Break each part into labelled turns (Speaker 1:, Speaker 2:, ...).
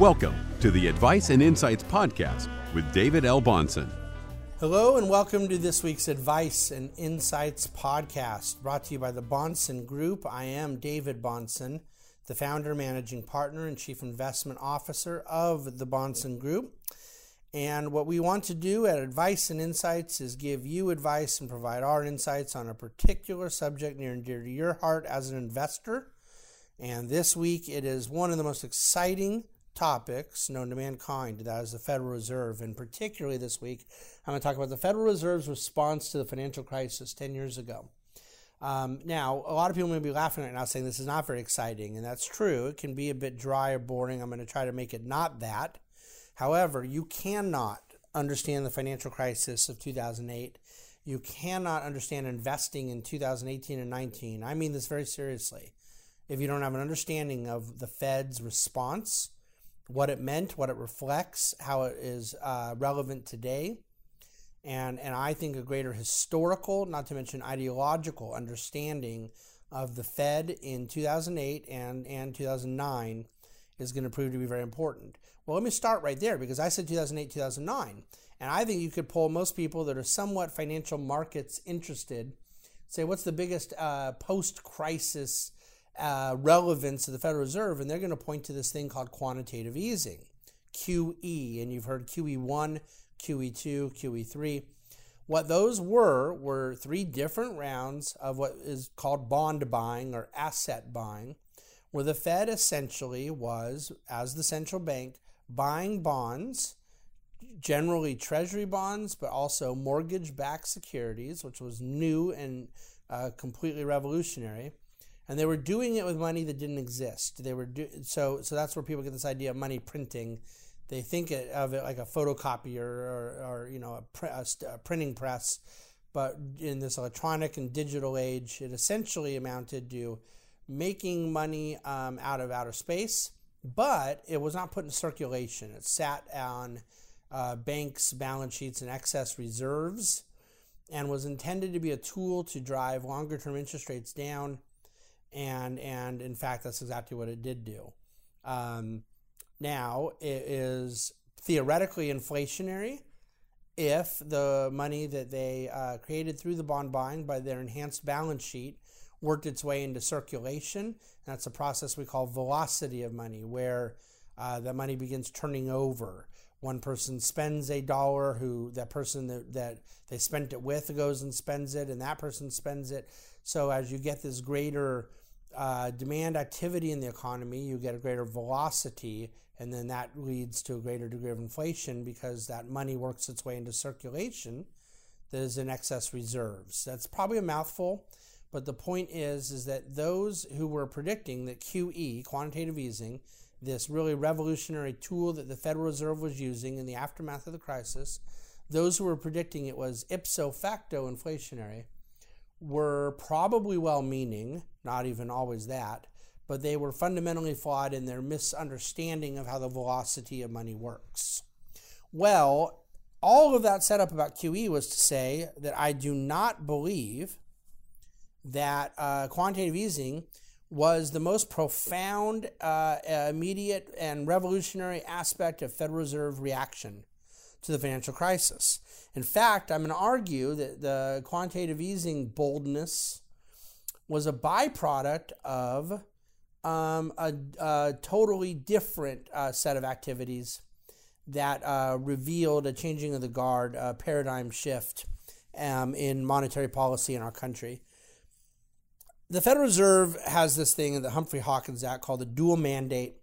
Speaker 1: Welcome to the Advice and Insights Podcast with David L. Bahnsen.
Speaker 2: Hello, and welcome to this week's Advice and Insights Podcast, brought to you by the Bahnsen Group. I am David Bahnsen, the founder, managing partner, and chief investment officer of the Bahnsen Group. And what we want to do at Advice and Insights is give you advice and provide our insights on a particular subject near and dear to your heart as an investor. And this week it is one of the most exciting topics known to mankind. That is the Federal Reserve. And particularly this week, I'm going to talk about the Federal Reserve's response to the financial crisis 10 years ago. Um, now, a lot of people may be laughing right now saying this is not very exciting, and that's true. It can be a bit dry or boring. I'm going to try to make it not that. However, you cannot understand the financial crisis of 2008. You cannot understand investing in 2018 and 19. I mean this very seriously. If you don't have an understanding of the Fed's response, what it meant, what it reflects, how it is uh, relevant today, and, and I think a greater historical, not to mention ideological understanding of the Fed in 2008 and, and 2009 is going to prove to be very important. Well, let me start right there because I said 2008, 2009. And I think you could poll most people that are somewhat financial markets interested, say, what's the biggest uh, post crisis uh, relevance of the Federal Reserve? And they're going to point to this thing called quantitative easing, QE. And you've heard QE1, QE2, QE3. What those were were three different rounds of what is called bond buying or asset buying where the Fed essentially was, as the central bank, buying bonds, generally treasury bonds, but also mortgage backed securities, which was new and uh, completely revolutionary. And they were doing it with money that didn't exist. They were do- so so that's where people get this idea of money printing. They think of it like a photocopier or, or you know a, pr- a, a printing press, but in this electronic and digital age, it essentially amounted to making money um, out of outer space, but it was not put in circulation. It sat on uh, banks' balance sheets and excess reserves and was intended to be a tool to drive longer term interest rates down. And, and in fact, that's exactly what it did do. Um, now, it is theoretically inflationary if the money that they uh, created through the bond buying by their enhanced balance sheet worked its way into circulation. That's a process we call velocity of money, where uh, the money begins turning over. One person spends a dollar, who that person that, that they spent it with goes and spends it, and that person spends it. So as you get this greater uh, demand activity in the economy, you get a greater velocity, and then that leads to a greater degree of inflation because that money works its way into circulation. There's in excess reserves. That's probably a mouthful. But the point is, is that those who were predicting that QE, quantitative easing, this really revolutionary tool that the Federal Reserve was using in the aftermath of the crisis, those who were predicting it was ipso facto inflationary, were probably well meaning, not even always that, but they were fundamentally flawed in their misunderstanding of how the velocity of money works. Well, all of that setup about QE was to say that I do not believe that uh, quantitative easing was the most profound, uh, immediate, and revolutionary aspect of Federal Reserve reaction to the financial crisis. In fact, I'm going to argue that the quantitative easing boldness was a byproduct of um, a, a, totally different uh, set of activities that uh, revealed a changing of the guard, a paradigm shift um, in monetary policy in our country the Federal Reserve has this thing in the Humphrey Hawkins Act called the dual mandate.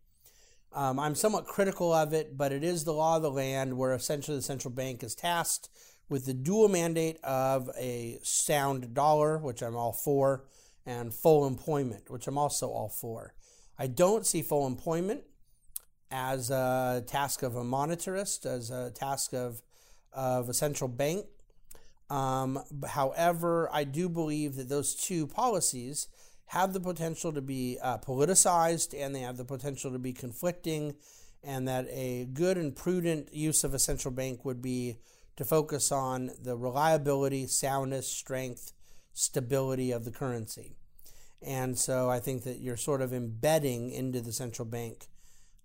Speaker 2: Um, I'm somewhat critical of it, but it is the law of the land where essentially the central bank is tasked with the dual mandate of a sound dollar, which I'm all for, and full employment, which I'm also all for. I don't see full employment as a task of a monetarist, as a task of, of a central bank. Um, however, I do believe that those two policies have the potential to be uh, politicized and they have the potential to be conflicting, and that a good and prudent use of a central bank would be to focus on the reliability, soundness, strength, stability of the currency. And so I think that you're sort of embedding into the central bank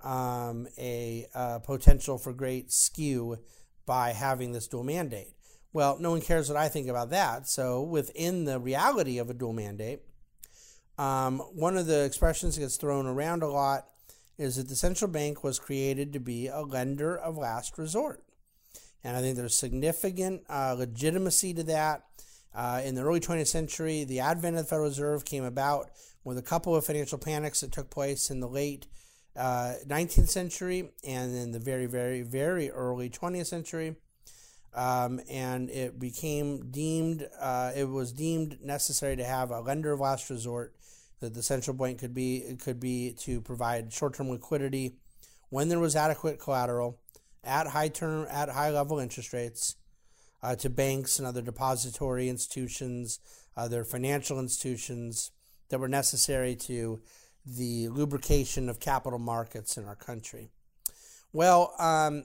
Speaker 2: um, a uh, potential for great skew by having this dual mandate. Well, no one cares what I think about that. So, within the reality of a dual mandate, um, one of the expressions that gets thrown around a lot is that the central bank was created to be a lender of last resort. And I think there's significant uh, legitimacy to that. Uh, in the early 20th century, the advent of the Federal Reserve came about with a couple of financial panics that took place in the late uh, 19th century and in the very, very, very early 20th century. Um, and it became deemed, uh, it was deemed necessary to have a lender of last resort that the central bank could be could be to provide short-term liquidity when there was adequate collateral at high term at high level interest rates uh, to banks and other depository institutions, other financial institutions that were necessary to the lubrication of capital markets in our country. Well, um,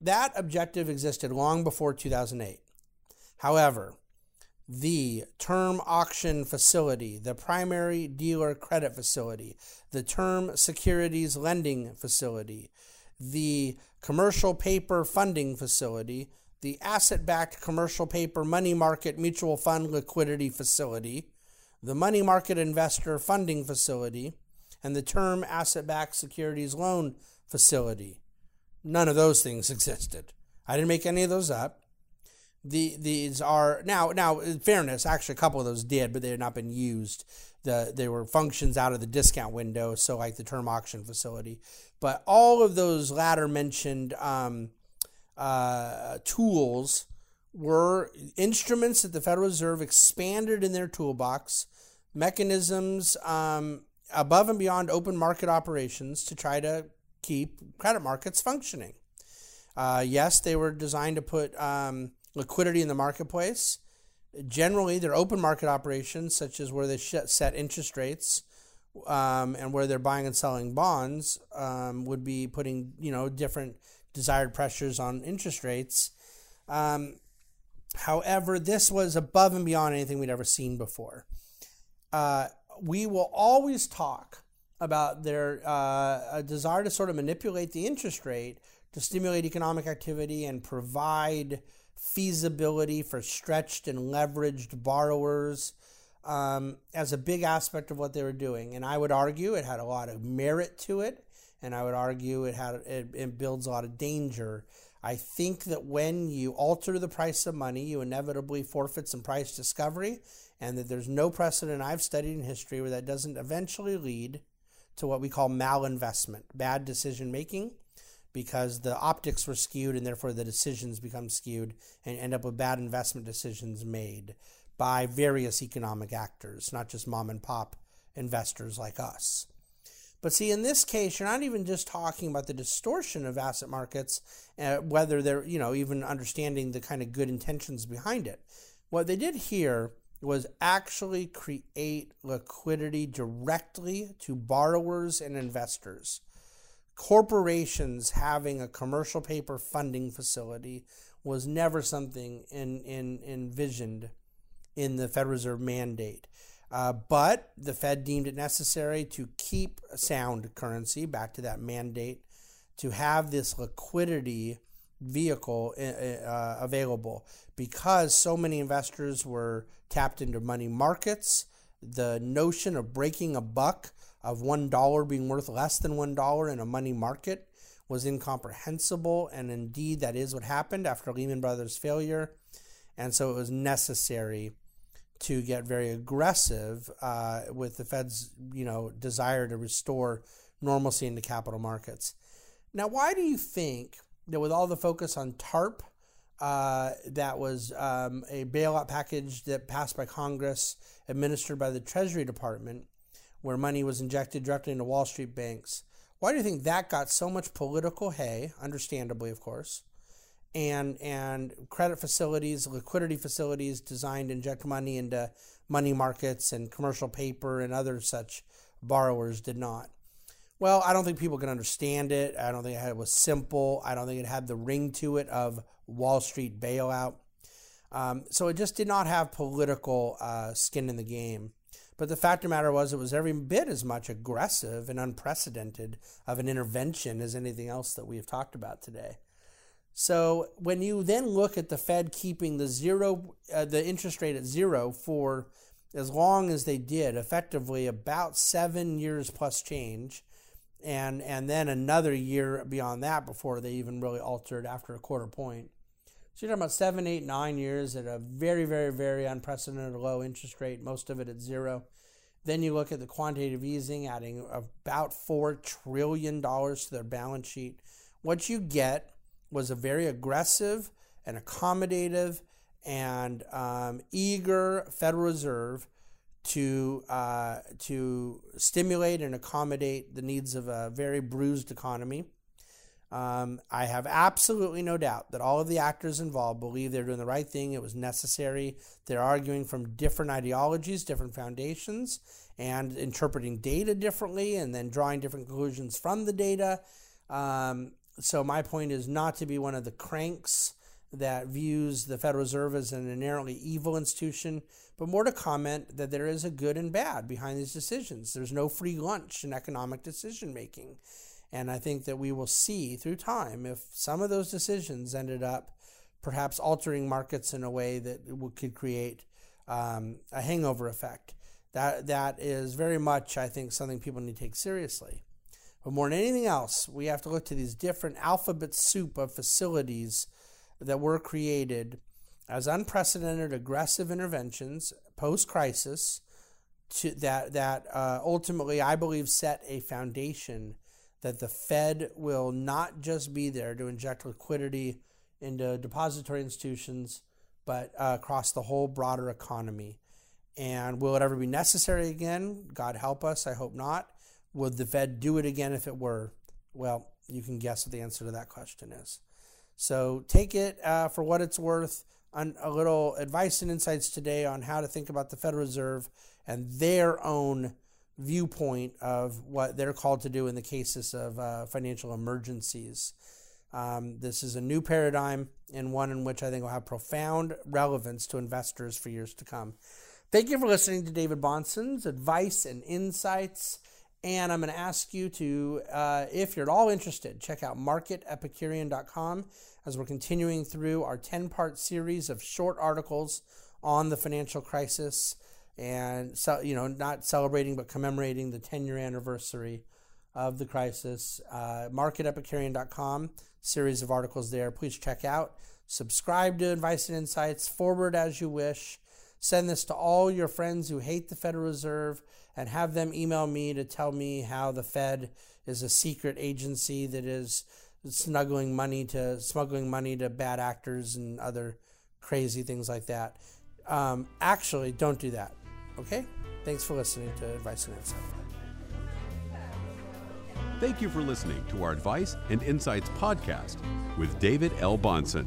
Speaker 2: that objective existed long before 2008. However, the term auction facility, the primary dealer credit facility, the term securities lending facility, the commercial paper funding facility, the asset backed commercial paper money market mutual fund liquidity facility, the money market investor funding facility, and the term asset backed securities loan facility. None of those things existed. I didn't make any of those up the these are now now in fairness actually a couple of those did but they had not been used the they were functions out of the discount window so like the term auction facility but all of those latter mentioned um, uh, tools were instruments that the federal reserve expanded in their toolbox mechanisms um, above and beyond open market operations to try to keep credit markets functioning uh, yes they were designed to put um, liquidity in the marketplace. Generally, they're open market operations, such as where they set interest rates um, and where they're buying and selling bonds, um, would be putting you know different desired pressures on interest rates. Um, however, this was above and beyond anything we'd ever seen before. Uh, we will always talk about their uh, desire to sort of manipulate the interest rate to stimulate economic activity and provide feasibility for stretched and leveraged borrowers um, as a big aspect of what they were doing. And I would argue it had a lot of merit to it, and I would argue it had it, it builds a lot of danger. I think that when you alter the price of money, you inevitably forfeit some price discovery, and that there's no precedent I've studied in history where that doesn't eventually lead to what we call malinvestment, bad decision making because the optics were skewed and therefore the decisions become skewed and end up with bad investment decisions made by various economic actors, not just mom and pop investors like us. But see, in this case, you're not even just talking about the distortion of asset markets, uh, whether they're, you know, even understanding the kind of good intentions behind it. What they did here was actually create liquidity directly to borrowers and investors corporations having a commercial paper funding facility was never something in, in, envisioned in the Federal Reserve mandate. Uh, but the Fed deemed it necessary to keep sound currency, back to that mandate, to have this liquidity vehicle uh, uh available because so many investors were tapped into money markets. The notion of breaking a buck of $1 being worth less than $1 in a money market was incomprehensible. And indeed, that is what happened after Lehman Brothers' failure. And so it was necessary to get very aggressive uh, with the Fed's, you know, desire to restore normalcy into capital markets. Now, why do you think that with all the focus on TARP, uh, that was um, a bailout package that passed by Congress, administered by the Treasury Department, where money was injected directly into Wall Street banks. Why do you think that got so much political hay? Understandably, of course, and and credit facilities, liquidity facilities designed to inject money into money markets and commercial paper and other such borrowers did not. Well, I don't think people can understand it. I don't think it was simple. I don't think it had the ring to it of Wall Street bailout. Um, so it just did not have political uh, skin in the game. But the fact of the matter was, it was every bit as much aggressive and unprecedented of an intervention as anything else that we have talked about today. So when you then look at the Fed keeping the zero, uh, the interest rate at zero for as long as they did, effectively about seven years plus change, and and then another year beyond that before they even really altered after a quarter point. So you're talking about seven, eight, nine years at a very, very, very unprecedented low interest rate, most of it at zero. Then you look at the quantitative easing, adding about $4 trillion to their balance sheet. What you get was a very aggressive and accommodative and um, eager Federal Reserve to uh, to stimulate and accommodate the needs of a very bruised economy. Um, I have absolutely no doubt that all of the actors involved believe they're doing the right thing. It was necessary. They're arguing from different ideologies, different foundations, and interpreting data differently, and then drawing different conclusions from the data. Um, so my point is not to be one of the cranks that views the Federal Reserve as an inherently evil institution, but more to comment that there is a good and bad behind these decisions. There's no free lunch in economic decision making. And I think that we will see through time if some of those decisions ended up perhaps altering markets in a way that could create um, a hangover effect. That that is very much, I think, something people need to take seriously. But more than anything else, we have to look to these different alphabet soup of facilities that were created as unprecedented aggressive interventions post crisis that that uh, ultimately I believe set a foundation that the Fed will not just be there to inject liquidity into depository institutions, but uh, across the whole broader economy. And will it ever be necessary again? God help us. I hope not. Would the Fed do it again if it were? Well, you can guess what the answer to that question is. So take it uh, for what it's worth. On a little advice and insights today on how to think about the Federal Reserve and their own viewpoint of what they're called to do in the cases of uh, financial emergencies. Um, this is a new paradigm and one in which I think will have profound relevance to investors for years to come. Thank you for listening to David Bahnsen's advice and insights. And I'm going to ask you to, uh, if you're at all interested, check out marketepicurean.com as we're continuing through our 10 part series of short articles on the financial crisis and so you know not celebrating but commemorating the 10 year anniversary of the crisis. Uh, marketepicurean.com series of articles there. Please check out. Subscribe to advice and insights. Forward as you wish send this to all your friends who hate the federal reserve and have them email me to tell me how the fed is a secret agency that is smuggling money to smuggling money to bad actors and other crazy things like that um, actually don't do that Okay? Thanks for listening to Advice and Insight.
Speaker 1: Thank you for listening to our Advice and Insights podcast with David L. Bahnsen.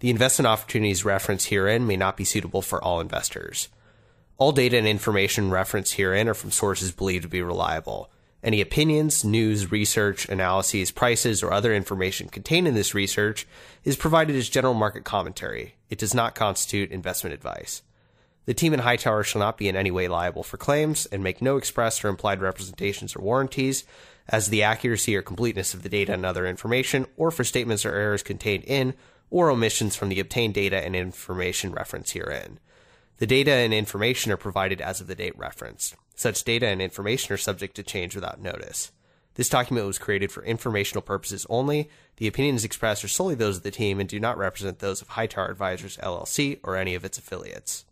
Speaker 3: The investment opportunities referenced herein may not be suitable for all investors. All data and information referenced herein are from sources believed to be reliable. Any opinions, news, research, analyses, prices, or other information contained in this research is provided as general market commentary. It does not constitute investment advice. The team in Hightower shall not be in any way liable for claims and make no express or implied representations or warranties as the accuracy or completeness of the data and other information, or for statements or errors contained in or omissions from the obtained data and information referenced herein. The data and information are provided as of the date referenced. Such data and information are subject to change without notice. This document was created for informational purposes only. The opinions expressed are solely those of the team and do not represent those of Hightower Advisors LLC or any of its affiliates.